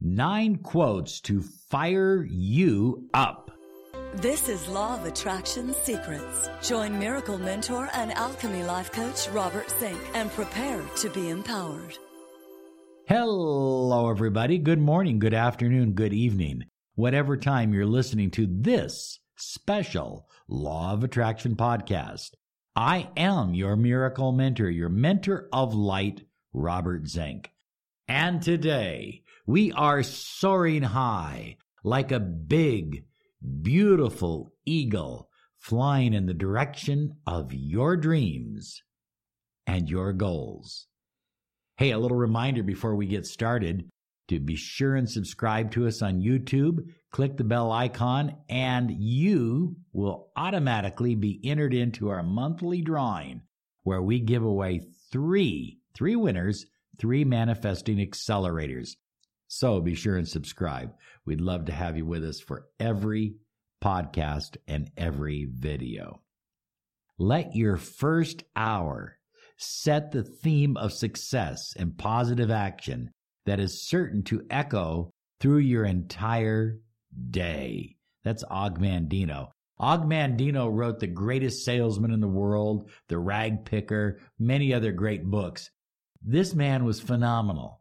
nine quotes to fire you up. This is Law of Attraction Secrets. Join Miracle Mentor and Alchemy Life Coach Robert Zink and prepare to be empowered. Hello, everybody. Good morning, good afternoon, good evening. Whatever time you're listening to this special Law of Attraction podcast. I am your miracle mentor, your mentor of light, Robert Zink. And today we are soaring high like a big, beautiful eagle flying in the direction of your dreams and your goals. Hey, a little reminder before we get started to be sure and subscribe to us on YouTube. Click the bell icon, and you will automatically be entered into our monthly drawing where we give away three, three winners, three manifesting accelerators. So be sure and subscribe. We'd love to have you with us for every podcast and every video. Let your first hour set the theme of success and positive action that is certain to echo through your entire day. That's Og Mandino. Og Mandino wrote The Greatest Salesman in the World, The Rag Picker, many other great books. This man was phenomenal.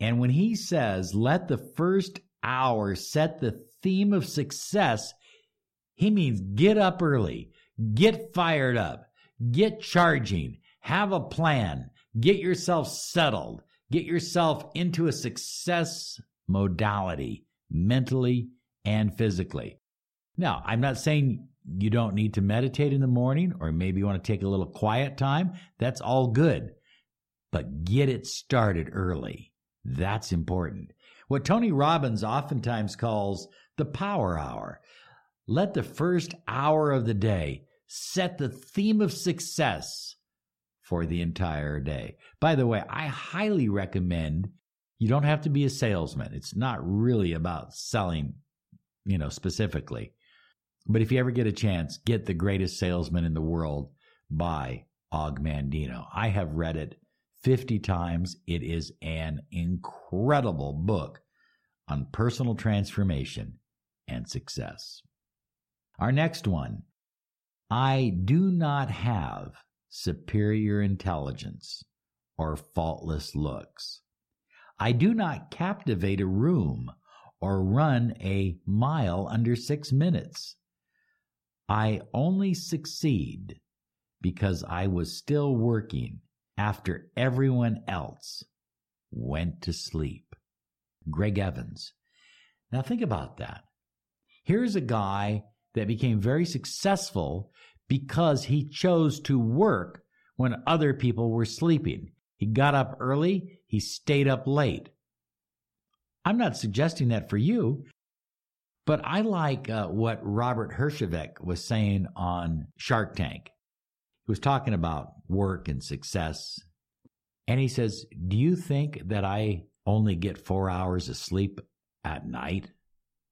And when he says, let the first hour set the theme of success, he means get up early, get fired up, get charging, have a plan, get yourself settled, Get yourself into a success modality mentally and physically. Now, I'm not saying you don't need to meditate in the morning or maybe you want to take a little quiet time. That's all good. But get it started early. That's important. What Tony Robbins oftentimes calls the power hour. Let the first hour of the day set the theme of success for the entire day. By the way, I highly recommend you don't have to be a salesman. It's not really about selling, you know, specifically. But if you ever get a chance, get The Greatest Salesman in the World by Og Mandino. I have read it 50 times. It is an incredible book on personal transformation and success. Our next one I do not have superior intelligence, or faultless looks. I do not captivate a room or run a mile under six minutes. I only succeed because I was still working after everyone else went to sleep. Greg Evans. Now think about that. Here's a guy that became very successful because he chose to work when other people were sleeping. He got up early, he stayed up late. I'm not suggesting that for you, but I like uh, what Robert Herjavec was saying on Shark Tank. He was talking about work and success. And he says, Do you think that I only get four hours of sleep at night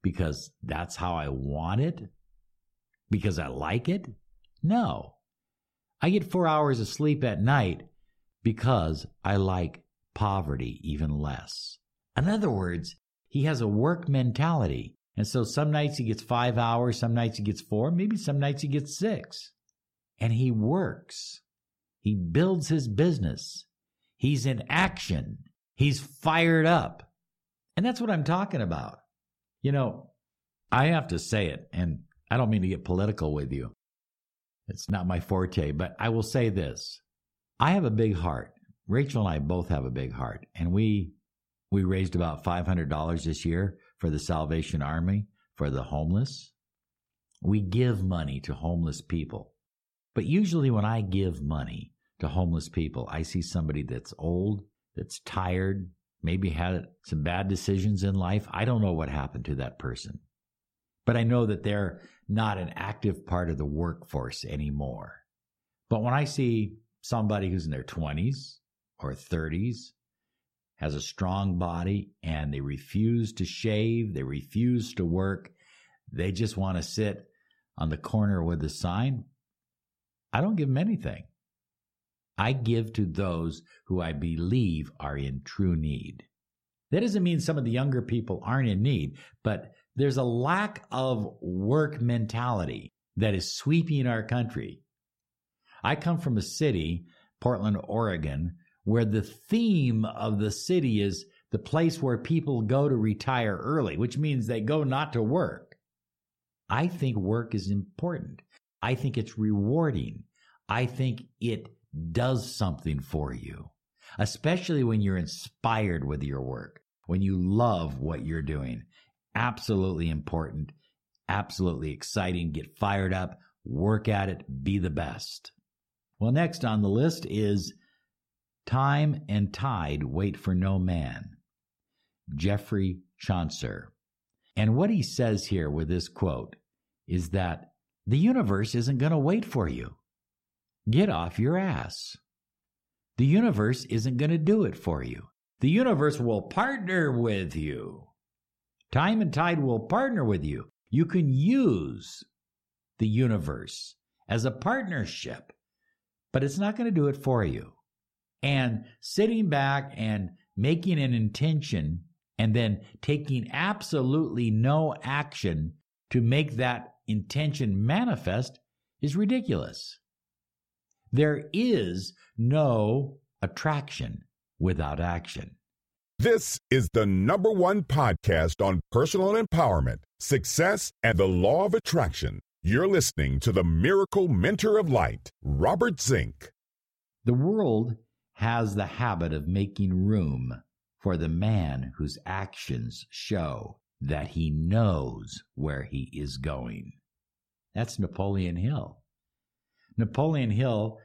because that's how I want it? Because I like it? No. I get four hours of sleep at night because I like poverty even less. In other words, he has a work mentality. And so some nights he gets five hours, some nights he gets four, maybe some nights he gets six. And he works. He builds his business. He's in action. He's fired up. And that's what I'm talking about. You know, I have to say it, and I don't mean to get political with you. It's not my forte, but I will say this. I have a big heart. Rachel and I both have a big heart, and we we raised about $500 this year for the Salvation Army for the homeless. We give money to homeless people. But usually when I give money to homeless people, I see somebody that's old, that's tired, maybe had some bad decisions in life. I don't know what happened to that person but I know that they're not an active part of the workforce anymore. But when I see somebody who's in their 20s or 30s, has a strong body, and they refuse to shave, they refuse to work, they just want to sit on the corner with a sign, I don't give them anything. I give to those who I believe are in true need. That doesn't mean some of the younger people aren't in need, but there's a lack of work mentality that is sweeping our country. I come from a city, Portland, Oregon, where the theme of the city is the place where people go to retire early, which means they go not to work. I think work is important. I think it's rewarding. I think it does something for you, especially when you're inspired with your work, when you love what you're doing. Absolutely important, absolutely exciting. Get fired up, work at it, be the best. Well, next on the list is Time and Tide Wait for No Man. Geoffrey Chaucer. And what he says here with this quote is that the universe isn't going to wait for you. Get off your ass. The universe isn't going to do it for you. The universe will partner with you. Time and tide will partner with you. You can use the universe as a partnership, but it's not going to do it for you. And sitting back and making an intention and then taking absolutely no action to make that intention manifest is ridiculous. There is no attraction without action. This is the number one podcast on personal empowerment, success, and the law of attraction. You're listening to the Miracle Mentor of Light, Robert Zink. The world has the habit of making room for the man whose actions show that he knows where he is going. That's Napoleon Hill. Napoleon Hill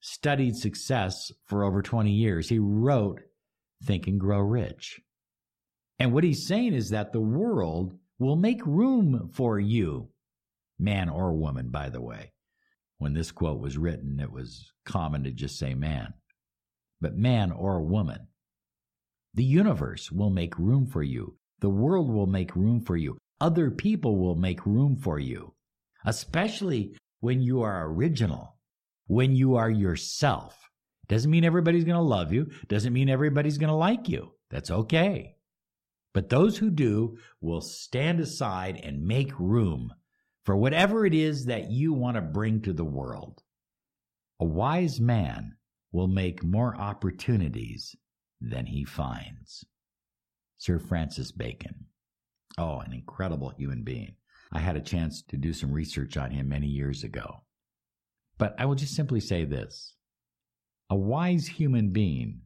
studied success for over 20 years. He wrote Think and Grow Rich. And what he's saying is that the world will make room for you, man or woman, by the way. When this quote was written, it was common to just say man. But man or woman. The universe will make room for you. The world will make room for you. Other people will make room for you, especially when you are original, when you are yourself. Doesn't mean everybody's going to love you. Doesn't mean everybody's going to like you. That's okay. But those who do will stand aside and make room for whatever it is that you want to bring to the world. A wise man will make more opportunities than he finds. Sir Francis Bacon. Oh, an incredible human being. I had a chance to do some research on him many years ago. But I will just simply say this a wise human being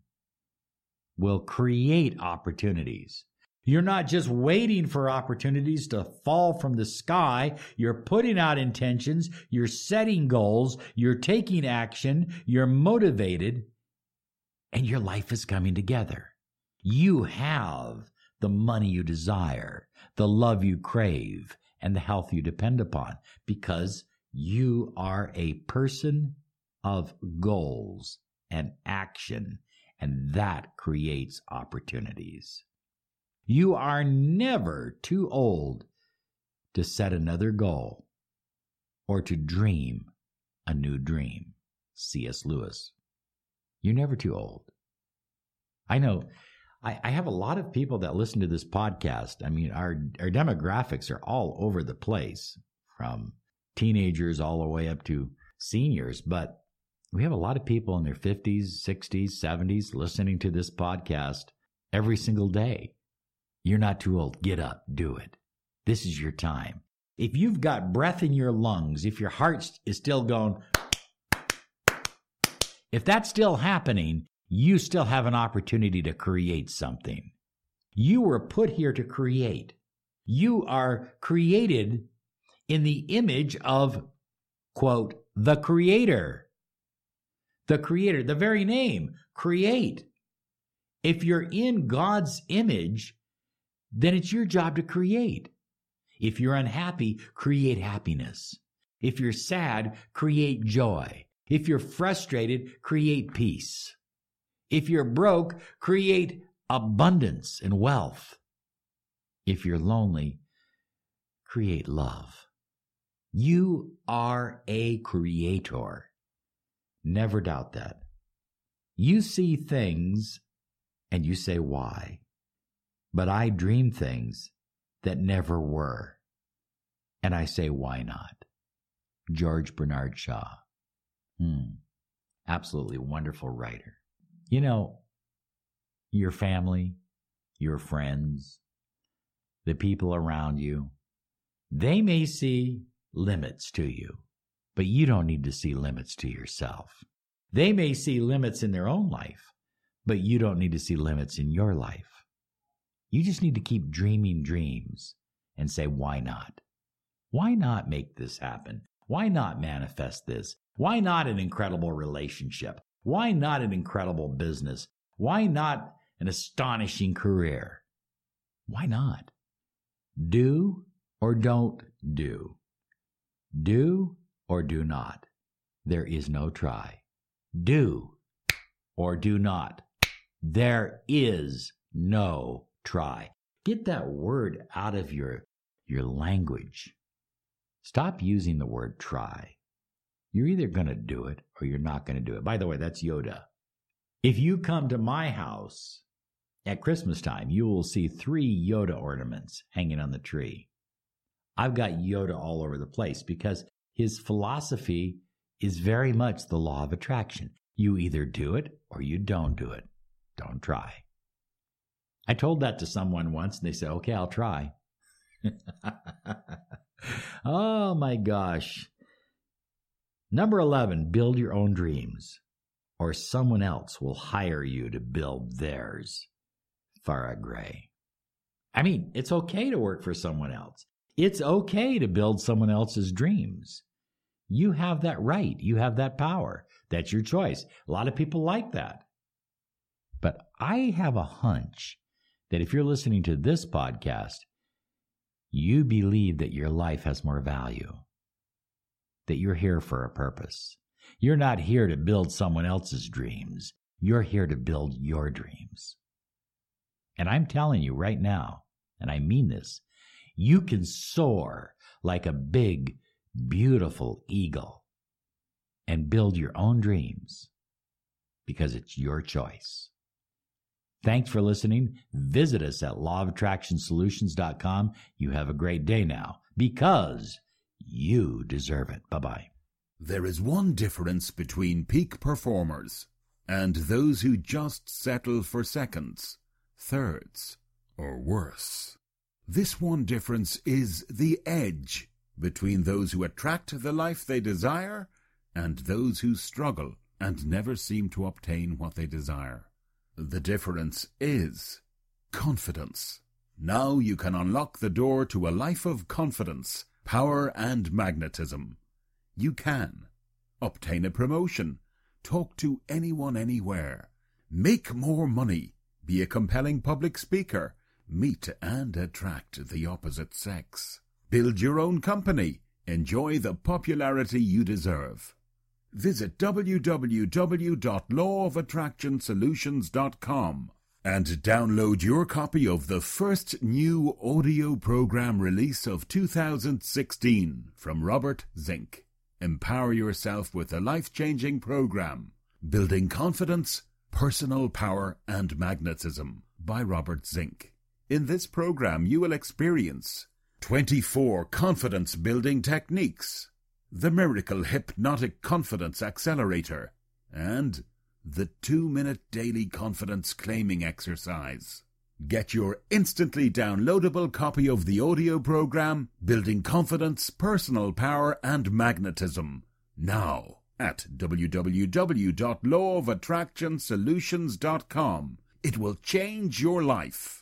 will create opportunities. You're not just waiting for opportunities to fall from the sky. You're putting out intentions. You're setting goals. You're taking action. You're motivated and your life is coming together. You have the money you desire, the love you crave, and the health you depend upon because you are a person of goals and action, and that creates opportunities. You are never too old to set another goal or to dream a new dream. C.S. Lewis. You're never too old. I know I, I have a lot of people that listen to this podcast. I mean, our, our demographics are all over the place from teenagers all the way up to seniors, but we have a lot of people in their 50s, 60s, 70s listening to this podcast every single day. You're not too old. Get up, do it. This is your time. If you've got breath in your lungs, if your heart is still going, if that's still happening, you still have an opportunity to create something. You were put here to create. You are created in the image of, quote, the creator. The creator, the very name, create. If you're in God's image, then it's your job to create. If you're unhappy, create happiness. If you're sad, create joy. If you're frustrated, create peace. If you're broke, create abundance and wealth. If you're lonely, create love. You are a creator. Never doubt that. You see things and you say why. but I dream things that never were. And I say, why not? George Bernard Shaw. Hmm. Absolutely wonderful writer. You know, your family, your friends, the people around you, they may see limits to you, but you don't need to see limits to yourself. They may see limits in their own life, but you don't need to see limits in your life. You just need to keep dreaming dreams and say, why not? Why not make this happen? Why not manifest this? Why not an incredible relationship? Why not an incredible business? Why not an astonishing career? Why not? Do or don't do. Do or do not. There is no try. Do or do not. There is no try. Get that word out of your, your language. Stop using the word try. You're either going to do it or you're not going to do it. By the way, that's Yoda. If you come to my house at Christmas time, you will see three Yoda ornaments hanging on the tree. I've got Yoda all over the place because his philosophy is very much the law of attraction. You either do it or you don't do it. Don't try. I told that to someone once and they said, okay, I'll try. oh my gosh. Number 11, build your own dreams, or someone else will hire you to build theirs. Farrah Gray. I mean, it's okay to work for someone else. It's okay to build someone else's dreams. You have that right. You have that power. That's your choice. A lot of people like that. But I have a hunch that if you're listening to this podcast, you believe that your life has more value, that you're here for a purpose. You're not here to build someone else's dreams. You're here to build your dreams. And I'm telling you right now, and I mean this, you can soar like a big, beautiful eagle and build your own dreams because it's your choice. Thanks for listening. Visit us at lawofattractionsolutions.com. You have a great day now because you deserve it. Bye bye. There is one difference between peak performers and those who just settle for seconds, thirds, or worse. This one difference is the edge between those who attract the life they desire and those who struggle and never seem to obtain what they desire. The difference is confidence. Now you can unlock the door to a life of confidence, power, and magnetism. You can obtain a promotion, talk to anyone anywhere, make more money, be a compelling public speaker, meet and attract the opposite sex, build your own company, enjoy the popularity you deserve. Visit www.lawofattractionsolutions.com and download your copy of the first new audio program release of 2016 from Robert Zink. Empower yourself with a life changing program, Building Confidence, Personal Power, and Magnetism by Robert Zink. In this program, you will experience 24 confidence building techniques the Miracle Hypnotic Confidence Accelerator, and the two minute daily confidence claiming exercise. Get your instantly downloadable copy of the audio program Building Confidence, Personal Power, and Magnetism now at www.lawofattractionsolutions.com. It will change your life.